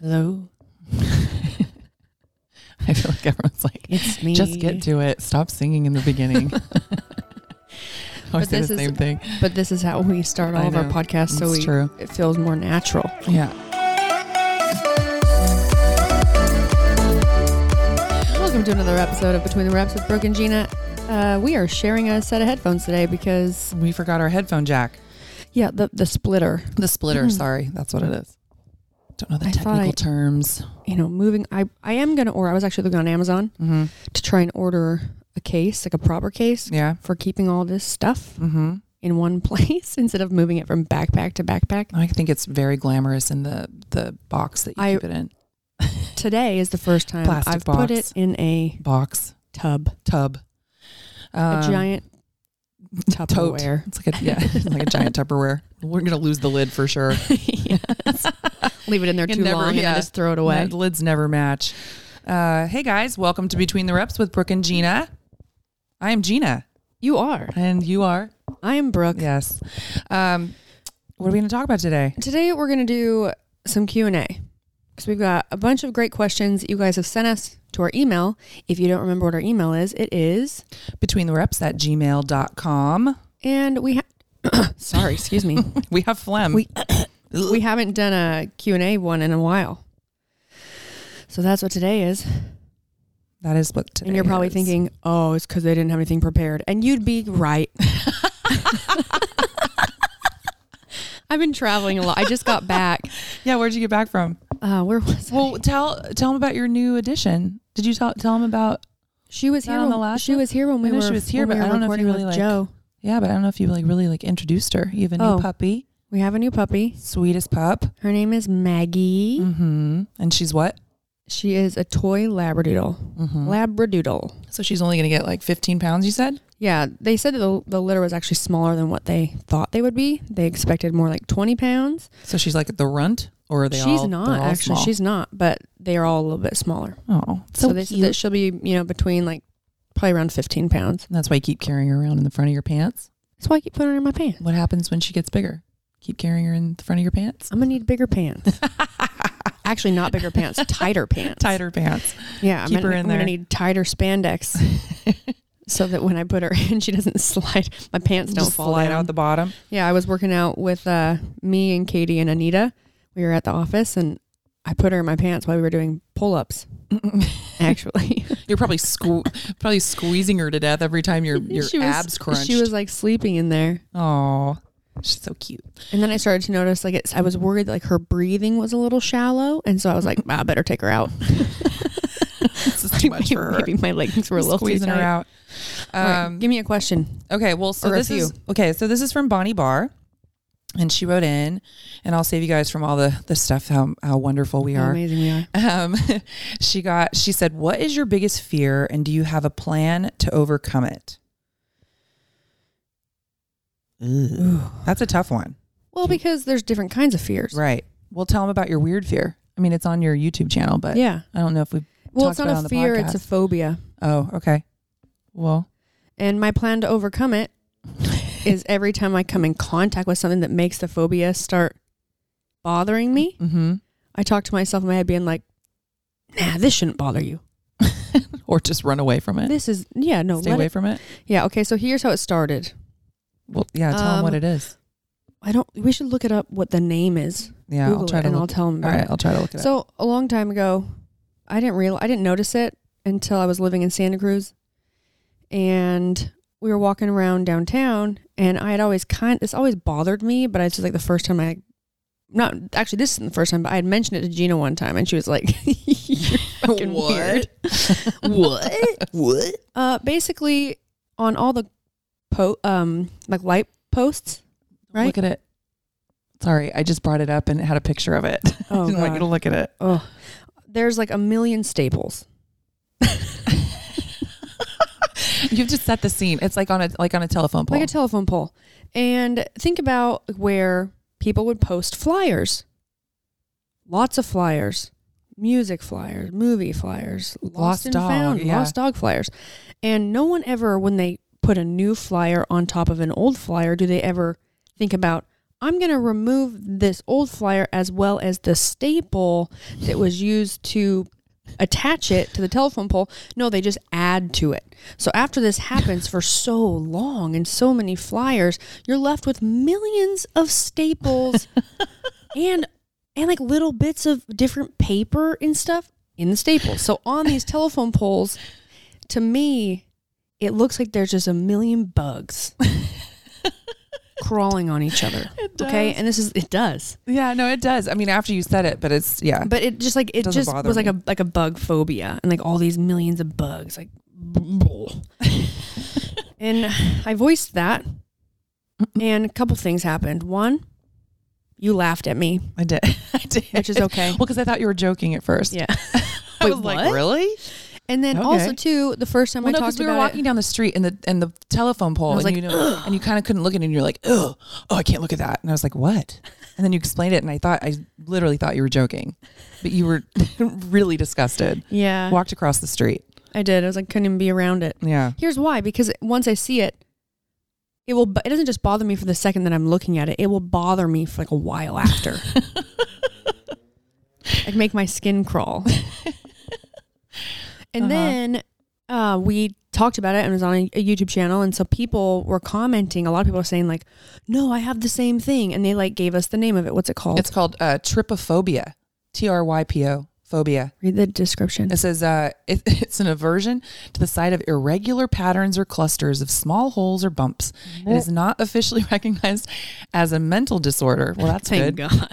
Hello. I feel like everyone's like, It's me. just get to it. Stop singing in the beginning. I say this the is- same thing. But this is how we start all I of our podcasts, so we, true. it feels more natural. Yeah. Welcome to another episode of Between the Reps with Brooke and Jeanna. Uh, we are sharing a set of headphones today because, We forgot our headphone jack. yeah, the the splitter. The splitter. Mhm. Sorry. That's what it is. Don't know the I technical I- terms. You know, moving. I I am gonna order. I was actually looking on Amazon Mm-hmm. to try and order a case, like a proper case, Yeah. for keeping all this stuff Mm-hmm. in one place instead of moving it from backpack to backpack. I think it's very glamorous in the, the box that you I- keep it in. Today is the first time Plastic I've put it in a Box. tub, Tub. a Um, giant tote. Tupperware. It's like a yeah, like a giant Tupperware. We're gonna lose the lid for sure. yes. Leave it in there too never- long and yeah. then just throw it away. The lids never match. Uh, hey guys, welcome to Between the Reps with Brooke and Jeanna. I am Jeanna, You are. and you are. I am Brooke. Yes. Um, what are we going to talk about today? Today we're going to do some Q&A because we've got a bunch of great questions that you guys have sent us to our email. If you don't remember what our email is, it is Between the Reps at gmail.com. and we have, sorry, excuse me. We have phlegm. We- we haven't done a Q&A one in a while. So that's what today is. that is what today and you're probably is. thinking, "Oh, it's cuz they didn't have anything prepared." And you'd be right. I've been traveling a lot. I just got back. Yeah, where'd you get back from? Uh, where was I? Well, tell tell them about your new addition. Did you tell tell them about? She was here on when the last she one? was here when we I know were she was here, when we but were I don't know if you really, with like- Joe. Yeah, but I don't know if you like really like introduced her. You have a new Oh. puppy, We have a new puppy. sweetest pup. Her name is Maggie. Mm-hmm. And she's what? She is a toy labradoodle. Mm-hmm. Labradoodle. So she's only going to get like 15 pounds. You said? Yeah, they said that the, the litter was actually smaller than what they thought they would be. They expected more like 20 pounds. So she's like the runt, or are they She's all? not all actually. small? She's not, but they are all a little bit smaller. oh, So, so, they said that she'll be, you know, between like probably around 15 pounds. That's why you keep carrying her around in the front of your pants. That's why I keep putting her in my pants. What happens when she gets bigger? Keep carrying her in the front of your pants. I'm gonna need bigger pants. Actually, not bigger pants, tighter pants. Tighter pants. Yeah, I'm gonna, her in I'm there. gonna need tighter spandex so that when I put her in, she doesn't slide. My pants don't Just fall slide down. out the bottom. yeah, I was working out with uh, me and Katie and Anita. We were at the office, and I put her in my pants while we were doing pull-ups. Actually, You're probably sque- probably squeezing her to death every time your your she was, abs crunch. She was like sleeping in there, oh, she's so cute. and then I started to notice like it's. I was worried like her breathing was a little shallow, and so I was like, "Ah, I better take her out. This is too much for her. Maybe my leggings were a little too Squeezing her out. All right, Um, give me a question. Okay, well, so Or this is okay. So this is from Bonnie Barr, and she wrote in, and I'll save you guys from all the the stuff how how wonderful we How are. amazing we are. Um, she got she said, "What is your biggest fear, and do you have a plan to overcome it?" That's a tough one, Well, because there's different kinds of fears. right? Well, tell them about your weird fear. I mean, it's on your YouTube channel, but Yeah. I don't know if we. Well, talked it's not about it a the fear, it's a podcast. phobia. Oh, okay. Well, And my plan to overcome it is every time I come in contact with something that makes the phobia start bothering me, mm-hmm. I talk to myself in my head being like, nah, this shouldn't bother you. or just run away from it. This is, yeah, no, Stay let away it- from it. Yeah, okay, so here's how it started. Well, yeah. Tell them what Um, it is. I don't, we should look it up what the name is. Yeah, Google I'll try it to and look. I'll tell them All right, it. I'll try to look it up. So a long time ago, I didn't real I didn't notice it until I was living in Santa Cruz, and we were walking around downtown, and I had always kind this always bothered me, but it's just like the first time I, not actually this isn't the first time, but I had mentioned it to Jeanna one time, and she was like, "You're fucking What? weird." what? What? Uh, basically on all the po um like light posts, right? Look at it. Sorry, I just brought it up and had a picture of it. Oh, I didn't want you to look at it. oh, there's like a million staples. You have to set the scene. It's like on a like on a telephone pole. like a telephone pole. And think about where people would post flyers. Lots of flyers. Music flyers, movie flyers, lost, Lost and dog, found, yeah. lost dog flyers. And no one ever when they put a new flyer on top of an old flyer, do they ever think about, I'm going to remove this old flyer as well as the staple that was used to attach it to the telephone pole. No, they just add to it. So after this happens for so long and so many flyers, you're left with millions of staples and and like little bits of different paper and stuff in the staples. So on these telephone poles, to me, it looks like there's just a million bugs crawling on each other. Okay, does. and this is it does, Yeah, no, it does. I mean, after you said it, but it's yeah. but it just like it Doesn't just bother was like me. a like a bug phobia and like all these millions of bugs like. and I voiced that, and a couple things happened. One, you laughed at me, I did. I did. which is okay. Well, because I thought you were joking at first. Yeah. I Wait, was like, what? really? And then Okay. also too, the first time Well, I no, talked we about were walking it, down the street and the and the telephone pole, and like, you know, and you kind of couldn't look at it, and you're like, oh, oh, I can't look at that, and I was like, what? And then you explained it, and I thought I literally thought you were joking, but you were really disgusted. yeah, Walked across the street. I did. I was like, couldn't even be around it. Yeah. Here's why: because once I see it, it will. It doesn't just bother me for the second that I'm looking at it. It will bother me for like a while after. like make my skin crawl. And Uh-huh. then uh, we talked about it and it was on a, a YouTube channel, and so people were commenting. A lot of people were saying like, "No, I have the same thing," and they like gave us the name of it. What's it called? It's called uh, trypophobia. T R Y P O phobia. Read the description. It says uh, it, it's an aversion to the sight of irregular patterns or clusters of small holes or bumps. It is not officially recognized as a mental disorder. Well, that's Thank good. God.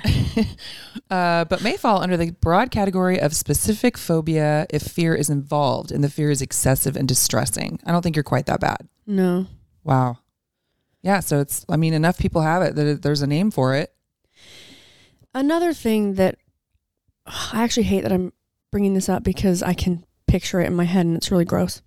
uh, but may fall under the broad category of specific phobia if fear is involved and the fear is excessive and distressing. I don't think you're quite that bad. No. Wow. Yeah. So it's, I mean, enough people have it that it, there's a name for it. Another thing that I actually hate that I'm bringing this up because I can picture it in my head and it's really gross.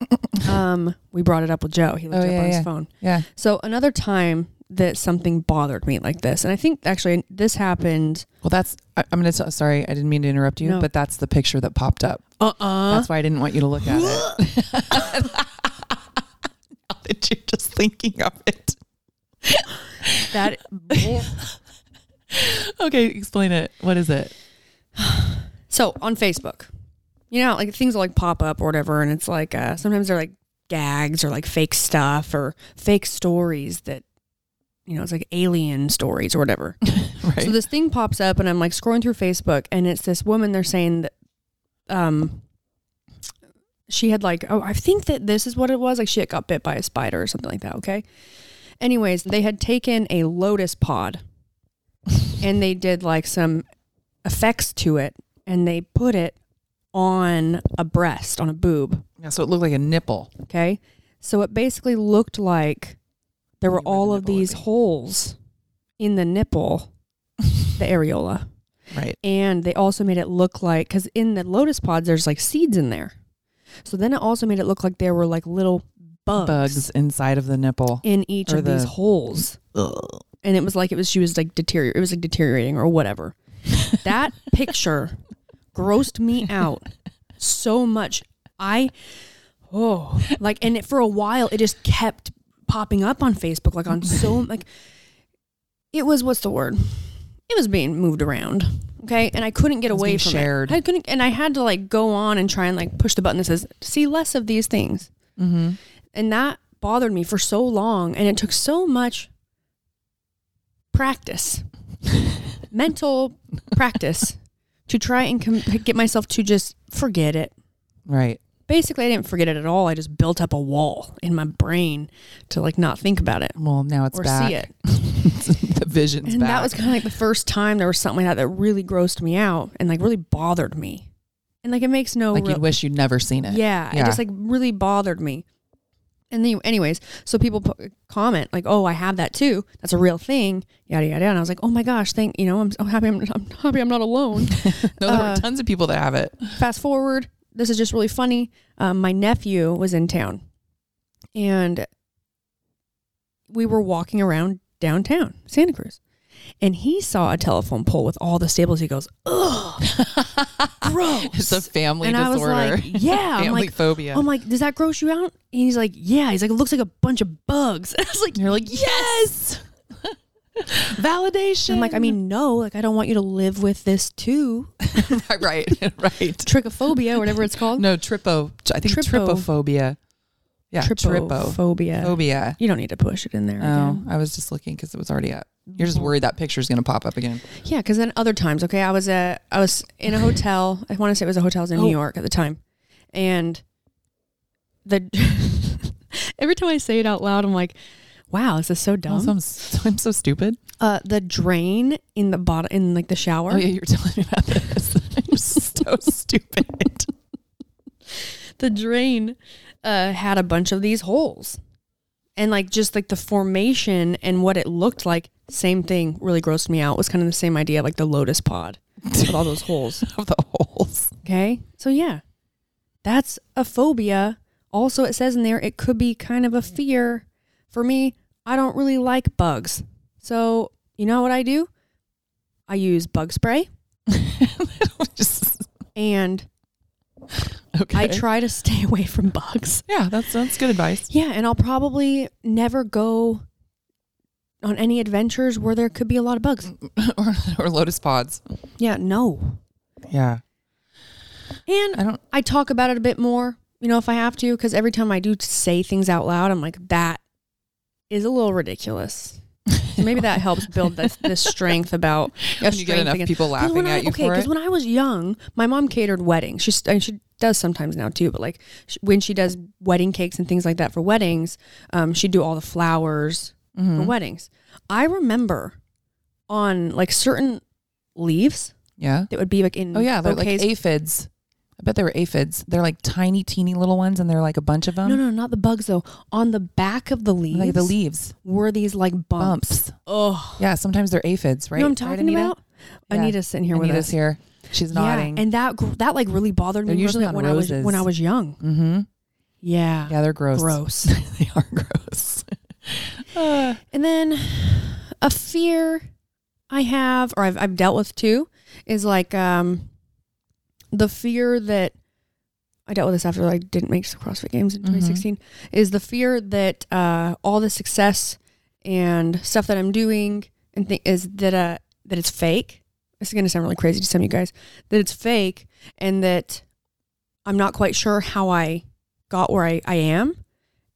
um, we brought it up with Joe. He looked Oh, it up yeah, on his yeah. phone. Yeah. So another time that something bothered me like this, and I think actually this happened. Well, that's, I, I'm going to, sorry, I didn't mean to interrupt you, No. but that's the picture that popped up. Uh uh That's why I didn't want you to look at it. now that you're just thinking of it. that. Okay, explain it. What is it? So on Facebook, you know, like things will like pop up or whatever, and it's like uh, sometimes they're like gags or like fake stuff or fake stories that, you know, it's like alien stories or whatever. Right. So this thing pops up, and I'm like scrolling through Facebook, and it's this woman. They're saying that, um, she had like, oh, I think that this is what it was. Like she had got bit by a spider or something like that. Okay. Anyways, they had taken a lotus pod, and they did like some effects to it, and they put it on a breast, on a boob. yeah, so it looked like a nipple. Okay. So it basically looked like there were Where the all of these holes in the nipple, the areola. Right. And they also made it look like, because in the lotus pods, there's like seeds in there. So then it also made it look like there were like little bugs, Bugs inside of the nipple. in each of these the- holes. And it was like it was, she was like deteriorate. It was like deteriorating or whatever. That picture grossed me out so much. I, oh, like, and it, for a while, it just kept popping up on Facebook, like on so, like, it was, what's the word? It was being moved around. Okay. And I couldn't get away from shared. it. I couldn't, and I had to like go on and try and like push the button that says, see less of these things. Mm-hmm. And that bothered me for so long. And it took so much practice, mental practice to try and com- get myself to just forget it. Right. Basically, I didn't forget it at all. I just built up a wall in my brain to like not think about it Well, now it's or back. see it. the vision's and back. that was kind of like the first time there was something like that that really grossed me out and like really bothered me. And like it makes no like real- you'd wish you'd never seen it. Yeah, it just like really bothered me. And then, anyways, so people comment like, "Oh, I have that too. That's a real thing." Yada yada. And I was like, "Oh my gosh, thank you know, I'm so happy. I'm, I'm happy. I'm not alone." No, there Uh, were tons of people that have it. Fast forward. This is just really funny. Um, my nephew was in town, and we were walking around downtown Santa Cruz, and he saw a telephone pole with all the staples. He goes, "Ugh, gross." It's a family and I was disorder. like, "Yeah." I'm family like, phobia. I'm like, does that gross you out? And he's like, yeah. He's like, it looks like a bunch of bugs. And I was like, You're like, yes. Validation. I'm like, I mean, no, like I don't want you to live with this too. right, right, right. Trichophobia, whatever it's called. No, tripo. I think Tripo. trypophobia. Yeah, tripo. Trypophobia. Phobia. You don't need to push it in there. Oh, again. I was just looking because it was already up. You're just worried that picture's going to pop up again. Yeah, because then other times, okay, I was at I was in a hotel. I want to say it was a hotel in Oh. New York at the time, and the every time I say it out loud, I'm like, "Wow, this is so dumb." Also, I'm, so, I'm so stupid. Uh, the drain in the bottom in like the shower. Oh yeah, you were telling me about this. I'm so stupid. the drain uh, had a bunch of these holes. And like just like the formation and what it looked like, same thing really grossed me out. It was kind of the same idea, like the lotus pod with all those holes. of the holes. Okay. So yeah, that's a phobia. Also, it says in there it could be kind of a fear. For me, I don't really like bugs. So you know what I do? I use bug spray just and okay. I try to stay away from bugs. yeah, that's that's good advice. Yeah, and I'll probably never go on any adventures where there could be a lot of bugs. or, or lotus pods. Yeah, no. Yeah, And I don't. I talk about it a bit more, you know, if I have to, because every time I do say things out loud, I'm like, that is a little ridiculous. So maybe that helps build this, this strength about a When you get strength enough against- people 'Cause laughing when I, at you okay, for because when I was young, my mom catered weddings. She's and she does sometimes now too, but like sh- when she does wedding cakes and things like that for weddings, um, she'd do all the flowers for Mhm. weddings. I remember on like certain leaves Yeah. that would be like in Oh yeah, they're like aphids. I bet they were aphids. They're like tiny, teeny little ones, and they're like a bunch of them. no, no, not the bugs though. On the back of the leaves, like the leaves were these like bumps. bumps. Oh, Yeah, sometimes they're aphids, right? you know what I'm Right, talking Anita? about? Yeah. Anita's sitting here with Anita's us. here. She's nodding. Yeah, and that that like really bothered me. They're usually when I was when I was young. mm-hmm. Yeah, Yeah, they're gross. gross. they are gross. Uh, And then a fear I have, or I've, I've dealt with too, is like um, the fear that I dealt with this after I didn't make the CrossFit Games in Mhm. 2016. Is the fear that uh, all the success and stuff that I'm doing and th- is that uh, that it's fake. This is gonna sound really crazy to some of you guys. That it's fake and that I'm not quite sure how I got where I, I am,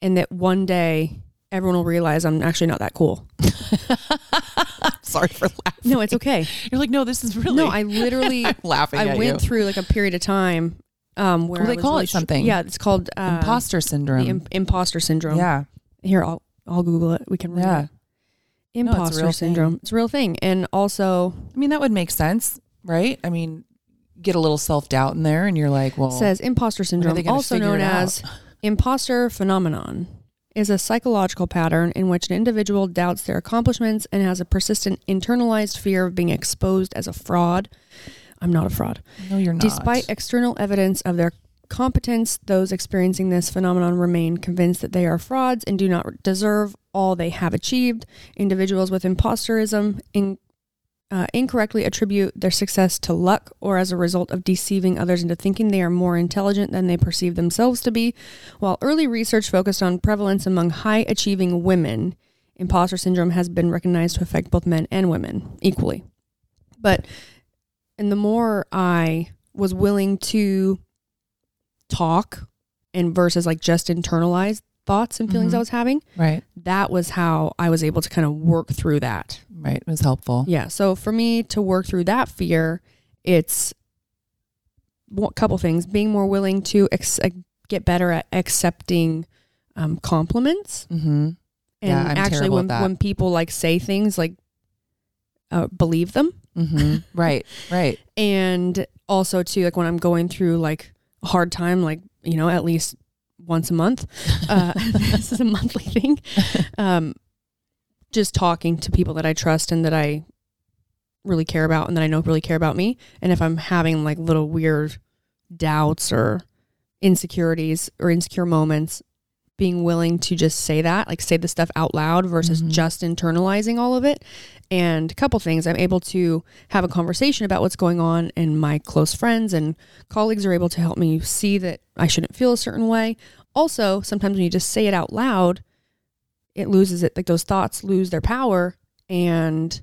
and that one day everyone will realize I'm actually not that cool. sorry for laughing. No, it's okay. You're like, no, this is really. No, I literally I'm laughing I went you. through like a period of time um, where Well, they call really it something. yeah, it's called uh, Imposter syndrome. the im- imposter syndrome. yeah. Here, I'll I'll Google it. We can read Yeah. it. No, it's Imposter syndrome. It's a real thing, and also I mean, that would make sense, right? I mean, get a little self doubt in there, and you're like, well, says imposter syndrome, also known as imposter phenomenon, is a psychological pattern in which an individual doubts their accomplishments and has a persistent internalized fear of being exposed as a fraud. I'm not a fraud. no, you're not. Despite external evidence of their competence, those experiencing this phenomenon remain convinced that they are frauds and do not deserve all they have achieved. Individuals with imposterism in, uh, incorrectly attribute their success to luck or as a result of deceiving others into thinking they are more intelligent than they perceive themselves to be. While early research focused on prevalence among high achieving women, imposter syndrome has been recognized to affect both men and women equally. But and the more I was willing to talk and versus like just internalize thoughts and feelings Mhm. I was having, right, that was how I was able to kind of work through that. right, it was helpful. Yeah. So for me to work through that fear, it's a couple things: being more willing to ex- uh, get better at accepting um, compliments, Mm-hmm. and Yeah, actually when when people like say things, like uh, believe them. Mm-hmm. right, right. and also too like when i'm going through like hard time like you know at least once a month. Uh this is a monthly thing. Um just talking to people that i trust and that i really care about and that i know really care about me. And if i'm having like little weird doubts or insecurities or insecure moments being willing to just say that like say the stuff out loud versus Mhm. just internalizing all of it and a couple things i'm able to have a conversation about what's going on and my close friends and colleagues are able to help me see that i shouldn't feel a certain way also sometimes when you just say it out loud it loses it like those thoughts lose their power and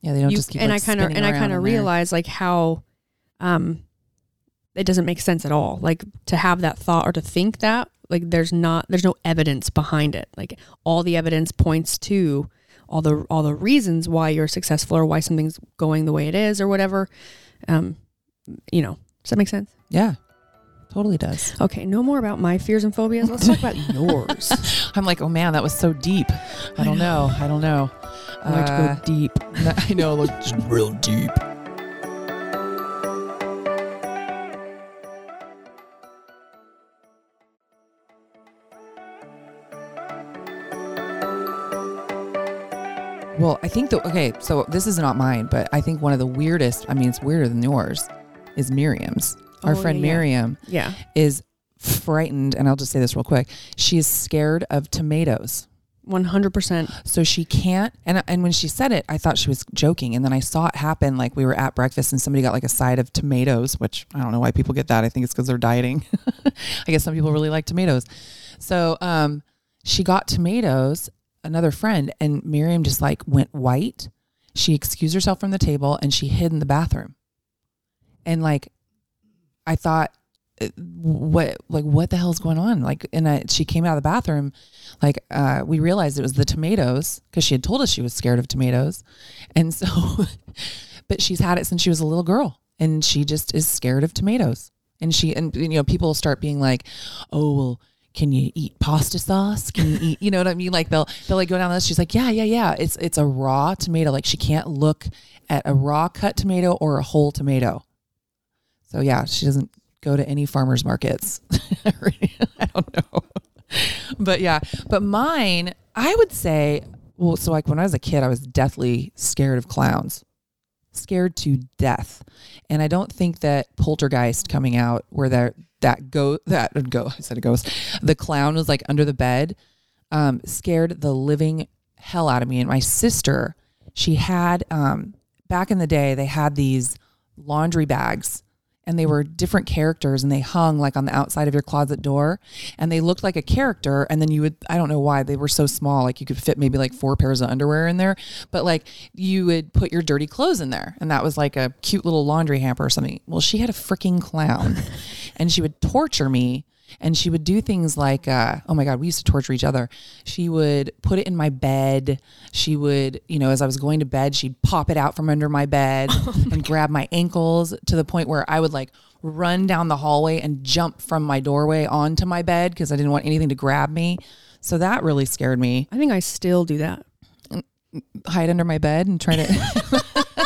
Yeah, they don't you, just keep and like, I kind of and I kind of realize there. like how um it doesn't make sense at all. Like to have that thought or to think that like there's not there's no evidence behind it. Like all the evidence points to all the all the reasons why you're successful or why something's going the way it is or whatever. Um you know, does that make sense? Yeah, totally does. Okay, no more about my fears and phobias. Let's talk about yours. I'm like, oh man, that was so deep. I don't know. I don't know. I like to Uh, go deep. I know, like real deep. Well, I think that okay, so this is not mine, but I think one of the weirdest, I mean it's weirder than yours, is Miriam's. Our Oh, friend yeah, yeah. Miriam Yeah. is frightened, and I'll just say this real quick. She is scared of tomatoes. 100%. So she can't and and when she said it, I thought she was joking and then I saw it happen like we were at breakfast and somebody got like a side of tomatoes, which I don't know why people get that. I think it's cuz they're dieting. I guess some people really like tomatoes. So um she got tomatoes, another friend and Miriam just like went white. She excused herself from the table and she hid in the bathroom. And like I thought uh, what like what the hell's going on like and I, she came out of the bathroom like uh, we realized it was the tomatoes because she had told us she was scared of tomatoes and so but she's had it since she was a little girl and she just is scared of tomatoes and she and you know people start being like oh well can you eat pasta sauce? Can you eat you know what i mean? Like they'll they'll like go down this she's like yeah yeah yeah. It's it's a raw tomato. Like she can't look at a raw cut tomato or a whole tomato. So yeah she doesn't go to any farmers markets. I don't know. But yeah, but mine, I would say, well, so like when I was a kid, I was deathly scared of clowns, scared to death, and I don't think that Poltergeist coming out where that that go that go I said a ghost, the clown was like under the bed, um, scared the living hell out of me. And my sister, she had um, back in the day, they had these laundry bags and they were different characters and they hung like on the outside of your closet door and they looked like a character and then you would I don't know why they were so small like you could fit maybe like four pairs of underwear in there but like you would put your dirty clothes in there and that was like a cute little laundry hamper or something. Well she had a freaking clown and she would torture me and she would do things like uh, oh my god we used to torture each other. She would put it in my bed. She would you know as i was going to bed she'd pop it out from under my bed and grab my ankles to the point where i would like run down the hallway and jump from my doorway onto my bed because i didn't want anything to grab me. So that really scared me. I think I still do that. hide under my bed and try to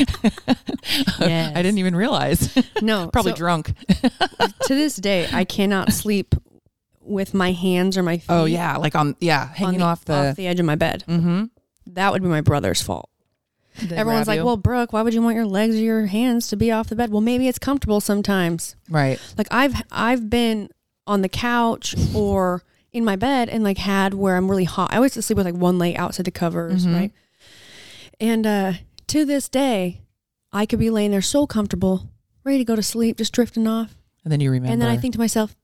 Yes. i didn't even realize No, probably so- drunk to this day, I cannot sleep with my hands or my feet. oh yeah like on yeah on hanging the, off the off the edge of my bed. mm-hmm That would be my brother's fault. Everyone's like, "Well, Brooke, why would you want your legs or your hands to be off the bed?" Well, maybe it's comfortable sometimes. right Like I've I've been on the couch or in my bed and like had where I'm really hot. I always sleep with like one leg outside the covers, Mhm. right? And uh to this day, I could be laying there so comfortable, ready to go to sleep, just drifting off. and then you remember And then I think to myself,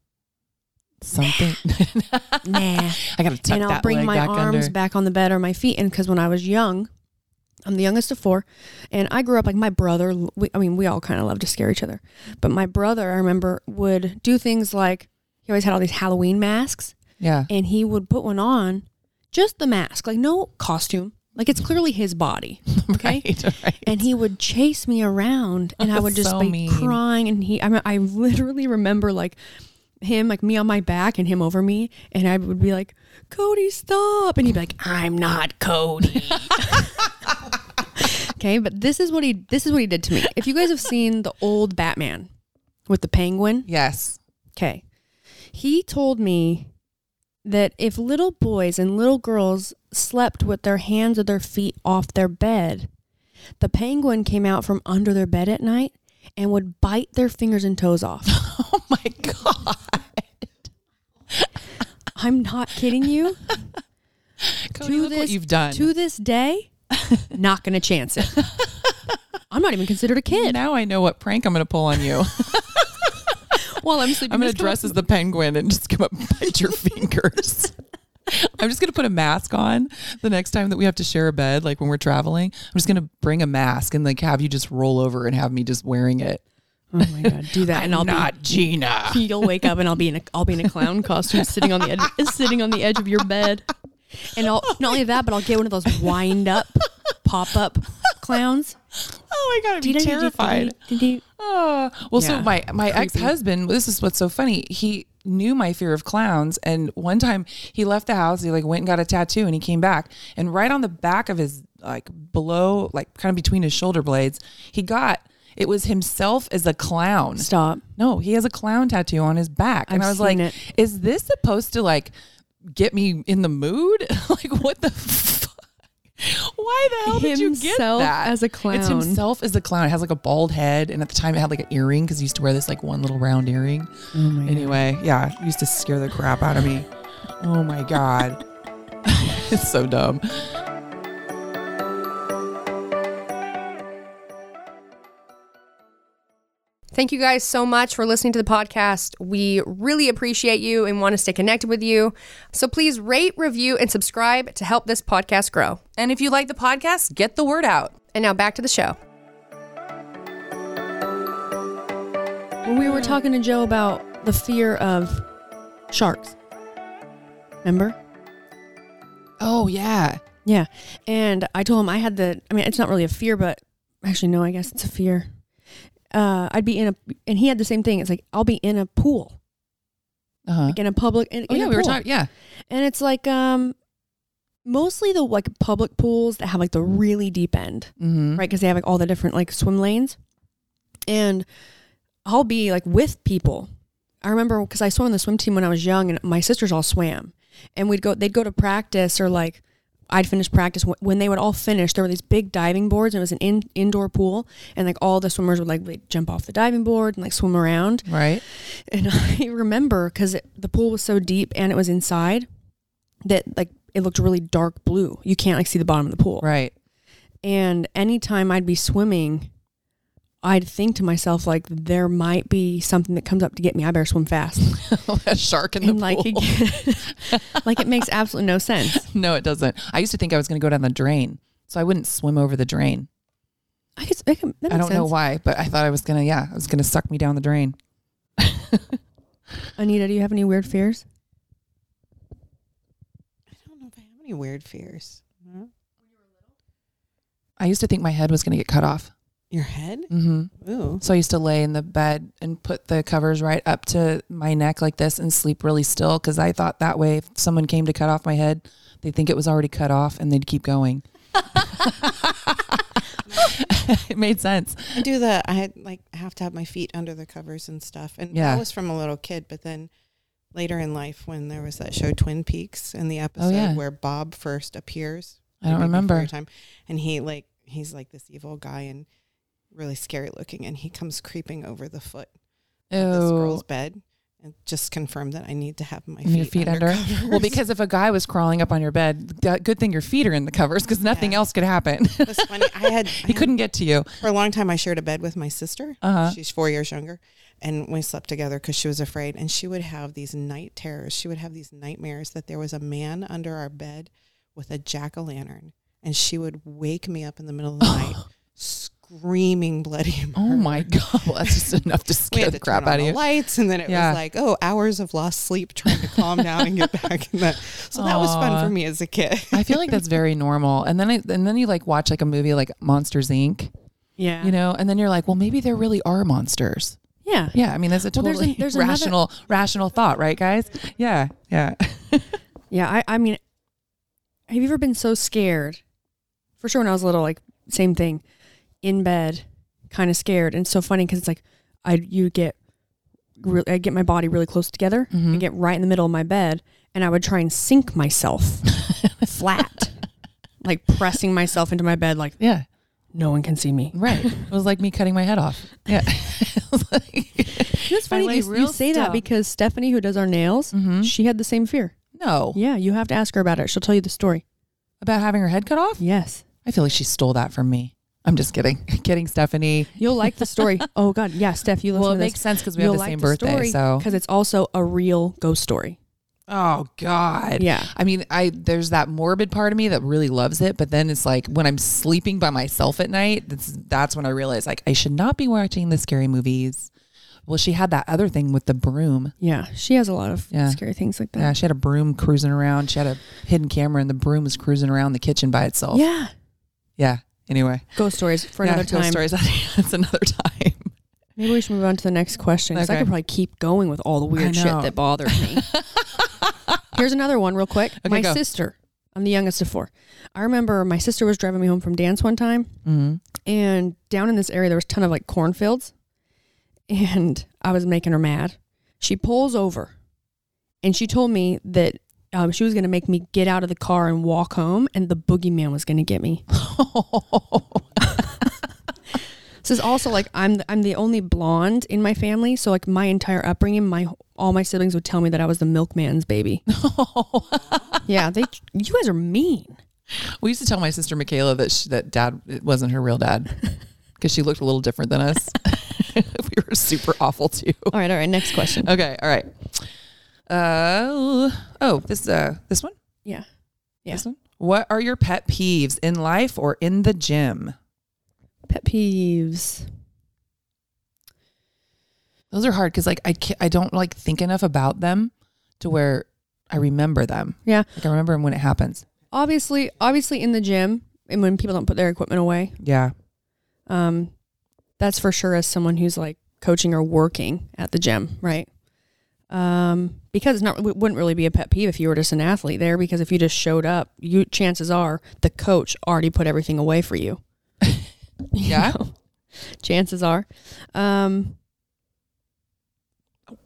something. nah. I gotta tuck and I'll bring my back arms under. back on the bed or my feet. And because when I was young, I'm the youngest of four, and I grew up like my brother. We, I mean, we all kind of love to scare each other, but my brother, I remember, would do things like he always had all these Halloween masks, Yeah, and he would put one on, just the mask, like no costume, like it's clearly his body. Okay. right, right. And he would chase me around, and I would just So be mean. crying. And he, I, mean, I literally remember like him, like me on my back, and him over me, and I would be like, "Cody, stop!" And he'd be like, "I'm not Cody." okay, but this is what he, this is what he did to me. If you guys have seen the old Batman with the penguin, yes, Okay. He told me that if little boys and little girls slept with their hands or their feet off their bed, the penguin came out from under their bed at night and would bite their fingers and toes off. Oh my god, I'm not kidding you. Cody, To look what you've done. To this day, not going to chance it. I'm not even considered a kid. Now I know what prank I'm gonna pull on you. Well, I'm sleeping. I'm gonna dress up- as the penguin and just come up and bite your fingers. I'm just gonna put a mask on the next time that we have to share a bed, like when we're traveling. I'm just gonna bring a mask and like have you just roll over and have me just wearing it. Oh my god, do that, and I'll not Jeanna. You'll wake up and I'll be in a I'll be in a clown costume, sitting on the edge, sitting on the edge of your bed, and I'll not only that, but I'll get one of those wind up, pop up clowns. Oh my god, I'd be terrified. Oh, well, so my my ex husband. This is what's so funny. He knew my fear of clowns, and one time he left the house. He like went and got a tattoo, and he came back, and right on the back of his like below, like kind of between his shoulder blades, he got it was himself as a clown. Stop. No, he has a clown tattoo on his back, and I've I was seen like, it. "Is this supposed to like get me in the mood? like, what the?" Why the hell did you get Himself that as a clown, It's himself as a clown. It has like a bald head, and at the time it had like an earring because he used to wear this like one little round earring. Oh my god. Anyway, yeah, it used to scare the crap out of me. Oh my god, it's so dumb. Thank you guys so much for listening to the podcast. We really appreciate you and want to stay connected with you. So please rate, review, and subscribe to help this podcast grow. And if you like the podcast, get the word out. And now back to the show. When we were talking to Joe about the fear of sharks. Remember? Oh yeah, Yeah. And I told him I had the I mean, it's not really a fear, but actually no, I guess it's a fear. Uh I'd be in a and he had the same thing. It's like I'll be in a pool. uh huh. Like in a public in, Oh in yeah, a we were talking. Yeah, And it's like um mostly the like public pools that have like the really deep end. mm-hmm. right? Because they have like all the different like swim lanes, and I'll be like with people. I remember because I swam on the swim team when I was young, and my sisters all swam, and we'd go. They'd go to practice, or like I'd finish practice. When they would all finish, there were these big diving boards, and it was an in, indoor pool, and like all the swimmers would like they'd jump off the diving board and like swim around. Right. And I remember because the pool was so deep and it was inside that like it looked really dark blue. You can't like see the bottom of the pool. Right. And anytime I'd be swimming, I'd think to myself like there might be something that comes up to get me. I better swim fast. a shark in the like pool. it, like it makes absolutely no sense. no, it doesn't. I used to think I was going to go down the drain, so I wouldn't swim over the drain. I could, I, could, I don't know why, but I thought I was gonna. Yeah, it was gonna suck me down the drain. Anita, do you have any weird fears? I don't know if I have any weird fears. Huh? I used to think my head was gonna get cut off. Your head? Mm-hmm. Ooh. So I used to lay in the bed and put the covers right up to my neck like this and sleep really still because I thought that way if someone came to cut off my head, they'd think it was already cut off and they'd keep going. it made sense. I do that. I had like have to have my feet under the covers and stuff. And Yeah. that was from a little kid, but then later in life when there was that show Twin Peaks in the episode yeah. where Bob first appears. I don't remember. Time, and he like he's like this evil guy and really scary looking and he comes creeping over the foot of this Oh, girl's bed and just confirmed that I need to have my And your feet, feet under? covers. well, because if a guy was crawling up on your bed, good thing your feet are in the covers because nothing Yeah. else could happen. it was funny. I had I he had- couldn't get to you. for a long time I shared a bed with my sister. Uh-huh. She's four years younger. And we slept together because she was afraid. And she would have these night terrors. She would have these nightmares that there was a man under our bed with a jack o' lantern. And she would wake me up in the middle of the night screaming bloody oh murder. Oh my god, well, that's just enough to We scare had the crap turn on out of the you. lights, and then it Yeah. was like, oh, hours of lost sleep trying to calm down and get back in that. So that was fun for me as a kid. I feel like that's very normal. And then I, and then you like watch like a movie like Monsters Inc. Yeah. You know, and then you're like, well, maybe there really are monsters. Yeah. Yeah, I mean that's a Well, there's totally an- there's another- rational rational thought, right, guys? Yeah, yeah. Yeah. I, I mean, have you ever been so scared? For sure, when I was little, like same thing, in bed, kind of scared, and it's so funny because it's like I you get, I get my body really close together, Mhm. and get right in the middle of my bed, and I would try and sink myself flat, like pressing myself into my bed, like yeah, no one can see me. right. It was like me cutting my head off. Yeah. It was like- It's funny you, you say that because Stephanie, who does our nails, Mhm. she had the same fear. No, Yeah, you have to ask her about it. She'll tell you the story. about having her head cut off. Yes. I feel like she stole that from me. I'm just kidding. kidding, Stephanie. You'll like the story. oh God, yeah, Steph, you listen Well, it makes sense because we You'll have the like same the birthday. story So because it's also a real ghost story. Oh God. Yeah. I mean, I there's that morbid part of me that really loves it, but then it's like when I'm sleeping by myself at night, that's that's when I realize like I should not be watching the scary movies. Well, she had that other thing with the broom. Yeah. She has a lot of Yeah. scary things like that. Yeah, she had a broom cruising around. She had a hidden camera, and the broom was cruising around the kitchen by itself. Yeah. Yeah. Anyway, Ghost stories for Yeah, another ghost stories. That's another time. Maybe we should move on to the next question because I could probably keep going with all the weird shit that bothers me. Here's another one, real quick. Okay, my go. sister. I'm the youngest of four. I remember my sister was driving me home from dance one time, Mm-hmm. and down in this area there was a ton of like cornfields, and I was making her mad. She pulls over, and she told me that um, she was going to make me get out of the car and walk home, and the boogeyman was going to get me. This is also like I'm the, I'm the only blonde in my family, so like my entire upbringing, my all my siblings would tell me that I was the milkman's baby. yeah, they you guys are mean. we used to tell my sister Michaela that she, that dad it wasn't her real dad because she looked a little different than us. we were super awful too. All right, all right. Next question. Okay, all right. Uh oh, this uh this one. Yeah, Yeah. This one. What are your pet peeves in life or in the gym? pet peeves. Those are hard because like I ca I don't like think enough about them to where I remember them. Yeah. Like I remember them when it happens. Obviously, obviously in the gym and when people don't put their equipment away. Yeah. Um, that's for sure. As someone who's like coaching or working at the gym, right? Um, because it's not it wouldn't really be a pet peeve if you were just an athlete there. Because if you just showed up, you chances are the coach already put everything away for you. You Yeah? know? chances are. Um.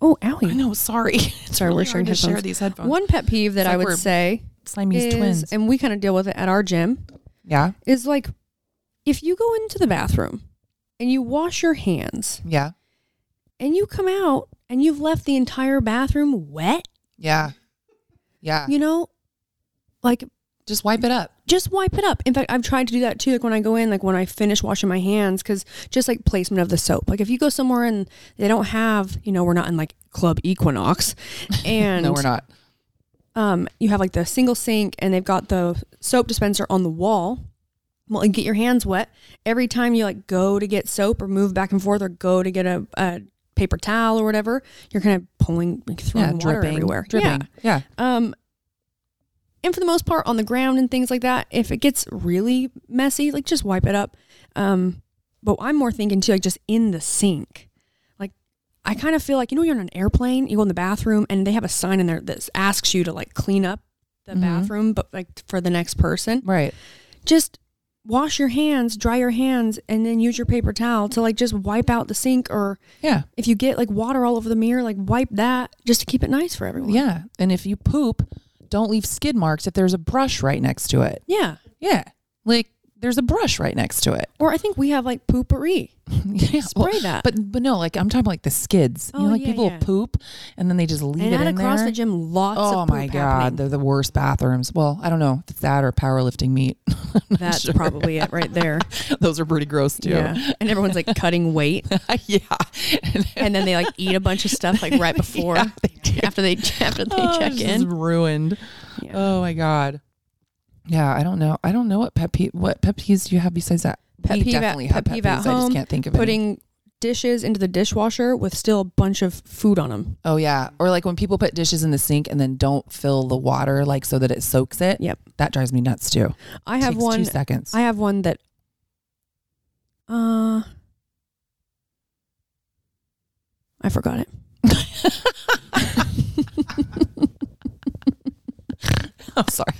Oh, Allie. I owie. know. Sorry. It's Sorry, we're sharing to share these headphones. One pet peeve that It's I would say Siamese is, twins. and we kind of deal with it at our gym, Yeah. is like if you go into the bathroom and you wash your hands Yeah. and you come out and you've left the entire bathroom wet, Yeah. Yeah. you know, like Just wipe it up. just wipe it up. In fact, I've tried to do that too. Like when I go in, like when I finish washing my hands, because just like placement of the soap. Like if you go somewhere and they don't have, you know, we're not in like Club Equinox, and no, we're not. um, you have like the single sink and they've got the soap dispenser on the wall. Well, and get your hands wet every time you like go to get soap or move back and forth or go to get a, a paper towel or whatever. You're kind of pulling, like, throwing Yeah. water Dripping. everywhere. Dripping. Yeah. Yeah. Um, and for the most part, on the ground and things like that, if it gets really messy, like just wipe it up. Um, but I'm more thinking too, like just in the sink. Like I kind of feel like you know, you're on an airplane, you go in the bathroom, and they have a sign in there that asks you to like clean up the Mhm. bathroom, but like for the next person, Right. just wash your hands, dry your hands, and then use your paper towel to like just wipe out the sink. Or Yeah. if you get like water all over the mirror, like wipe that just to keep it nice for everyone. Yeah. And if you poop, don't leave skid marks if there's a brush right next to it. yeah. Yeah. Like there's a brush right next to it. Or I think we have like Poo-Pourri. yeah. Spray well, that. But but no, like I'm talking about like the skids. you Oh, know, like yeah, people yeah. poop and then they just leave and it out in across there. the gym, lots oh of my god, happening. they're the worst bathrooms. Well, I don't know if it's that or powerlifting meet. That's sure. probably it right there. Those are pretty gross too. Yeah. And everyone's like cutting weight. yeah. And then they like eat a bunch of stuff like right before Yeah, they after they after they Oh, check in. ruined. Oh my god. Yeah, I don't know. I don't know what pet peeve. What pet peeves do you have besides that? Pet We peeve at- definitely pet have pet peeve at peeves. I just can't think of any. Putting dishes into the dishwasher with still a bunch of food on them. Oh yeah, or like when people put dishes in the sink and then don't fill the water like so that it soaks it. Yep. That drives me nuts too. I have one two seconds. I have one that uh I forgot it. I'm sorry.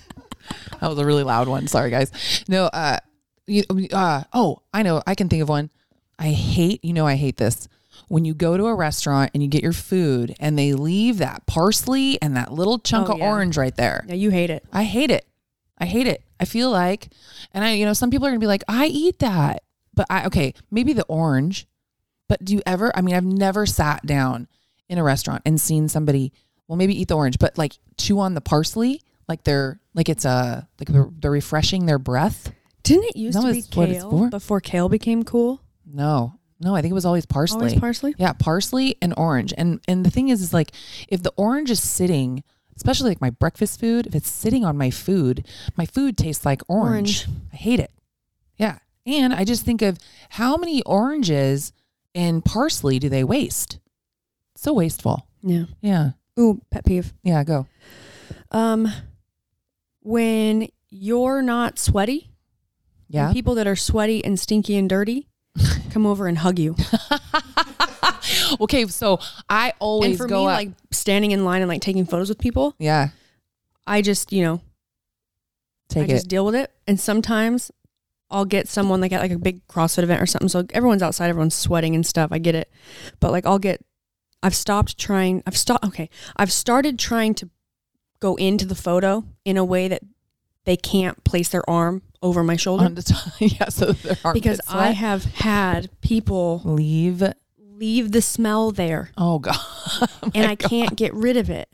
That was a really loud one. Sorry, guys. No, uh, you, uh, oh, I know. I can think of one. I hate, you know, I hate this. When you go to a restaurant and you get your food and they leave that parsley and that little chunk Oh, of yeah. orange right there. Yeah, you hate it. I hate it. I hate it. I feel like, and I, you know, some people are gonna be like, I eat that, but I, okay, maybe the orange, but do you ever, I mean, I've never sat down in a restaurant and seen somebody, well, maybe eat the orange, but like chew on the parsley, like they're, like it's a, like they're, they're refreshing their breath. Didn't it used No, to be it's what it's kale for. before kale became cool? No, no, I think it was always parsley. Always parsley? Yeah, parsley and orange. And and the thing is is like if the orange is sitting especially like my breakfast food. If it's sitting on my food, my food tastes like orange. I hate it. Yeah. And I just think of how many oranges and parsley do they waste? So wasteful. Yeah. Yeah. Ooh, pet peeve. Yeah. Go. Um, when you're not sweaty, Yeah. people that are sweaty and stinky and dirty come over and hug you. okay. So I always and for go me, up. like standing in line and like taking photos with people, yeah. I just, you know, Take I it. just deal with it. And sometimes I'll get someone like at like a big CrossFit event or something. So everyone's outside, everyone's sweating and stuff. I get it. But like I'll get I've stopped trying I've stopped okay. I've started trying to go into the photo in a way that they can't place their arm over my shoulder. on the top. yeah. So their because I have had people leave. leave the smell there Oh God. Oh, and I God. can't get rid of it.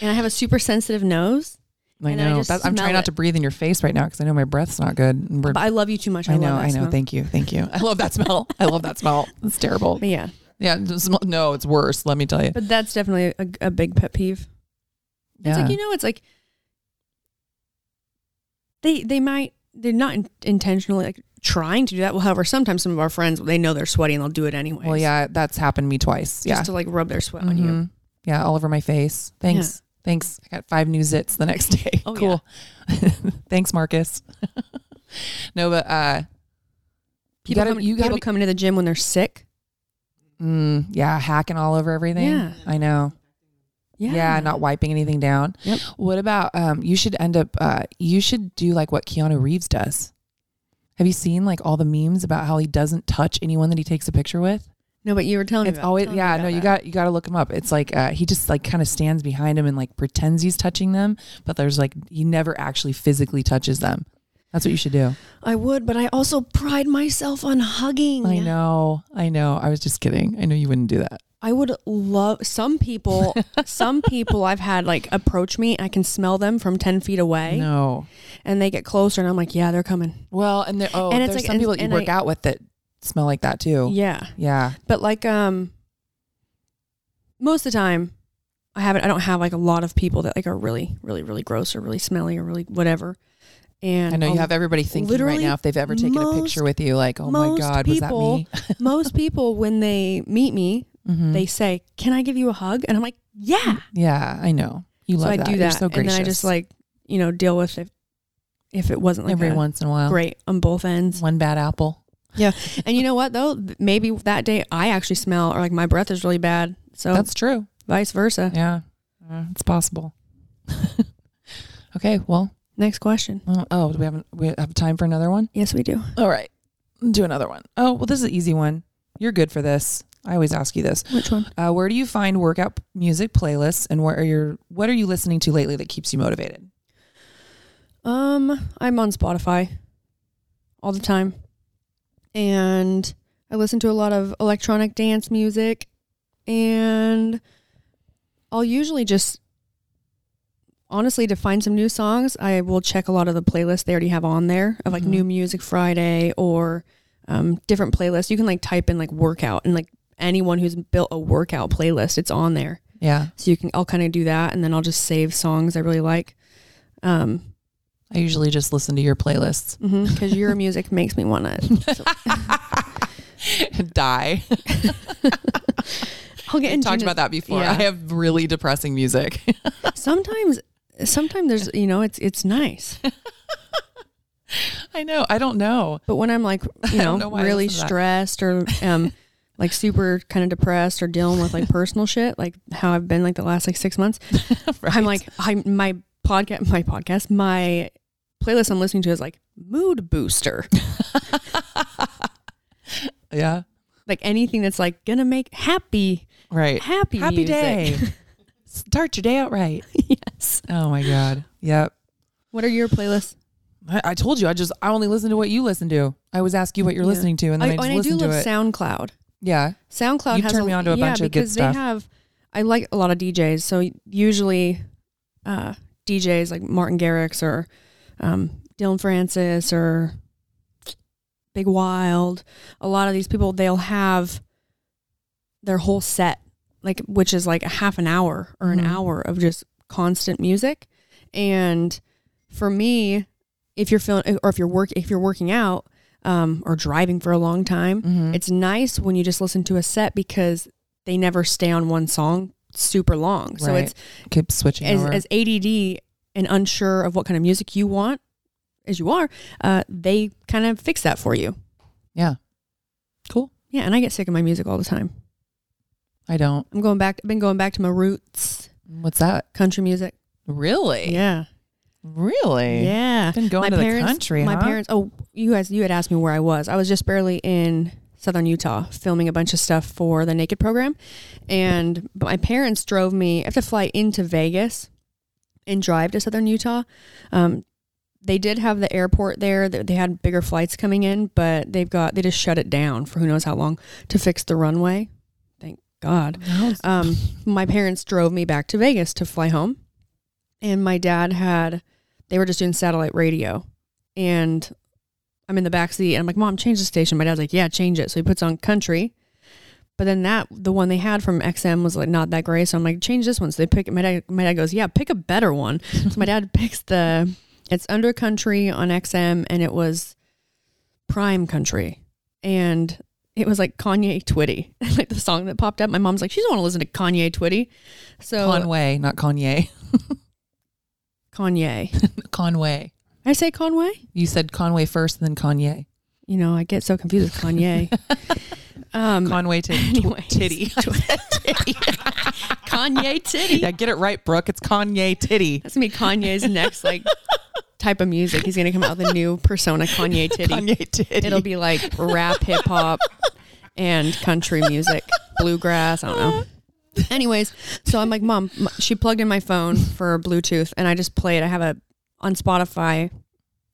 And I have a super sensitive nose. I I know. I'm smell trying not it. to breathe in your face right now because I know my breath's not good. But I love you too much. I, I know. I know. smell. Thank you. Thank you. I love that smell. I love that smell. It's terrible. But yeah, Yeah. No, it's worse. Let me tell you. but that's definitely a, a big pet peeve. It's Yeah. like you know, it's like they they might they're not in, intentionally like trying to do that. Well, however, sometimes some of our friends they know they're sweaty and they'll do it anyway. Well, yeah, that's happened to me twice. just Yeah. to like rub their sweat on you. Mhm. Yeah, all over my face. Thanks. Thanks. I got five new zits the next day. Oh, cool. Thanks, Marcus. no, but uh you People, gotta come, you gotta people be, coming to the gym when they're sick. mm, yeah, hacking all over everything. Yeah. I know. Yeah, Yeah, not wiping anything down. Yep. What about um you should end up uh you should do like what Keanu Reeves does. Have you seen like all the memes about how he doesn't touch anyone that he takes a picture with? No, but you were telling It's me. It's always yeah, no, you that. got you got to look him up. It's like uh, he just like kind of stands behind him and like pretends he's touching them, but there's like he never actually physically touches them. That's what you should do. I would, but I also pride myself on hugging. I know. I know. I was just kidding. I know you wouldn't do that. I would love some people. some people I've had like approach me. I can smell them from ten feet away, No. and they get closer, and I'm like, yeah, they're coming. Well, and there oh, And it's there's like- some and- people that you work I- out with that smell like that too. Yeah, Yeah. but like um, most of the time, I haven't. I don't have like a lot of people that like are really, really, really gross or really smelly or really whatever. And I know you have everybody thinking right now if they've ever taken a picture with you, like, oh my most God, was that me? most people when they meet me, Mhm. they say, "Can I give you a hug?" And I'm like, "Yeah." yeah, I know. You so love I that. do that, so and then I just like you know deal with if if it wasn't like every once in a while. great on both ends. One bad apple. Yeah, and you know what though? Maybe that day I actually smell or like my breath is really bad. So That's true. vice versa. Yeah, it's possible. okay, well, Next question. uh, oh, do we have we have time for another one? Yes, we do. All right, do another one. Oh, well, this is an easy one. You're good for this. I always ask you this. Which one? Uh, where do you find workout music playlists, and what are your what are you listening to lately that keeps you motivated? Um, I'm on Spotify all the time, and I listen to a lot of electronic dance music, and I'll usually just honestly to find some new songs. I will check a lot of the playlists they already have on there of like Mhm. New Music Friday or um, different playlists. You can like type in like workout and like anyone who's built a workout playlist, it's on there. Yeah, So you can I'll kind of do that, and then I'll just save songs I really like. Um, I usually just listen to your playlists. because your music makes me want to. Die. I'll get into talked about that before. yeah. I have really depressing music. Sometimes, sometimes there's you know it's it's nice, I know. I don't know. but when I'm like you know, know really stressed or um like super kind of depressed or dealing with like personal shit, like how I've been like the last like six months, I'm like I my podcast my podcast my playlist I'm listening to is like mood booster, yeah, like anything that's like gonna make happy right. happy Happy music. day. Start your day out right. yes. Oh my god. Yep. What are your playlists? I, I told you. I just I only listen to what you listen to. I always ask you what you're Yeah. listening to, and then I, I, just I do love it. SoundCloud. Yeah. SoundCloud You've has turned me on to a yeah, bunch of good stuff. because. They have, I like a lot of DJs. So usually, uh, DJs like Martin Garrix or um, Dillon Francis or Big Wild. A lot of these people, they'll have their whole set, like which is like a half an hour or an Mhm. hour of just constant music. And for me, if you're feeling or if you're work if you're working out um, or driving for a long time, Mhm. it's nice when you just listen to a set because they never stay on one song super long. So Right. it's keep switching as, as ADD and unsure of what kind of music you want, as you are, uh, they kind of fix that for you. yeah. Cool. Yeah, and I get sick of my music all the time. I don't. I'm going back. I've been going back to my roots, What's that? country music. Really? Yeah, Really? yeah. Been going to the country, My huh? parents. Oh, you guys, you had asked me where I was. I was just barely in southern Utah filming a bunch of stuff for the Naked program, and my parents drove me. I have to fly into Vegas and drive to southern Utah. Um, they did have the airport there. They they had bigger flights coming in, but they've got they just shut it down for who knows how long to fix the runway. Thank God. Um, my parents drove me back to Vegas to fly home, and my dad had they were just doing satellite radio, and I'm in the back seat, and I'm like, "Mom, change the station." My dad's like, "Yeah, change it." So he puts on country, but then that the one they had from XM was like not that great, so I'm like, "Change this one." So they pick. My dad, my dad goes, "Yeah, pick a better one." so my dad picks the it's under country on XM, and it was prime country, and it was like Kanye Twitty, like the song that popped up. My mom's like, she doesn't want to listen to Kanye Twitty. So Conway, not Kanye. Kanye. Conway. I say Conway? You said Conway first, then Kanye. You know, I get so confused with Kanye. um, Conway titty. anyways. titty. Kanye Titty. yeah, get it right, Brooke. It's Kanye titty. That's gonna be Kanye's next like type of music. He's gonna come out with a new persona, Kanye Titty. Kanye titty. It'll be like rap, hip hop, and country music, bluegrass. I don't know. Anyways, so I'm like, Mom, she plugged in my phone for Bluetooth, and I just played. I have a on Spotify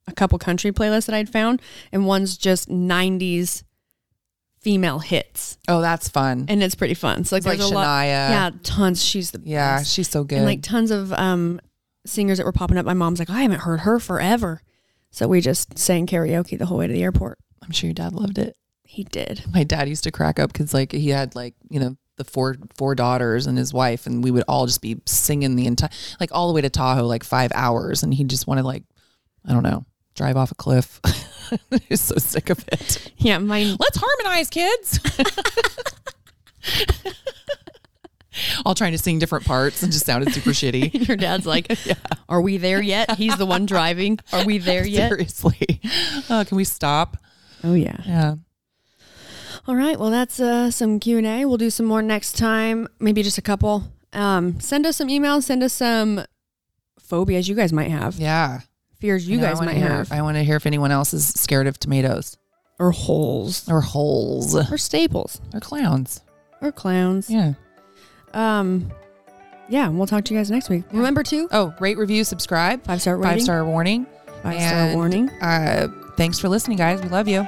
a couple country playlists that I'd found, and one's just '90s female hits, Oh, that's fun. and it's pretty fun. So like, It's like there's a lot, Shania. yeah, tons. She's the Yeah, best. she's so good. and like tons of um singers that were popping up. My mom's like, I haven't heard her forever, so we just sang karaoke the whole way to the airport. I'm sure your dad loved it. He did. My dad used to crack up because like he had like you know the four four daughters and his wife, and we would all just be singing the entire like all the way to Tahoe, like five hours, and he just wanted like I don't know drive off a cliff. He's so sick of it. Yeah, mine. Let's harmonize, kids. all trying to sing different parts and just sounded super shitty. Your dad's like, yeah. "Are we there yet?" He's the one driving. Are we there yet? Seriously. Oh, can we stop? Oh yeah. Yeah. All right. Well, that's uh, some Q and A. We'll do some more next time. Maybe just a couple. Um, send us some emails. Send us some phobias you guys might have, Yeah. fears you guys might hear, have, I want to hear if anyone else is scared of tomatoes or holes, or holes or staples, or clowns. or clowns. Yeah. Um, yeah. We'll talk to you guys next week. Remember to Oh, rate, review, subscribe. five star rating, Five star warning. five star warning. Uh, thanks for listening, guys. We love you.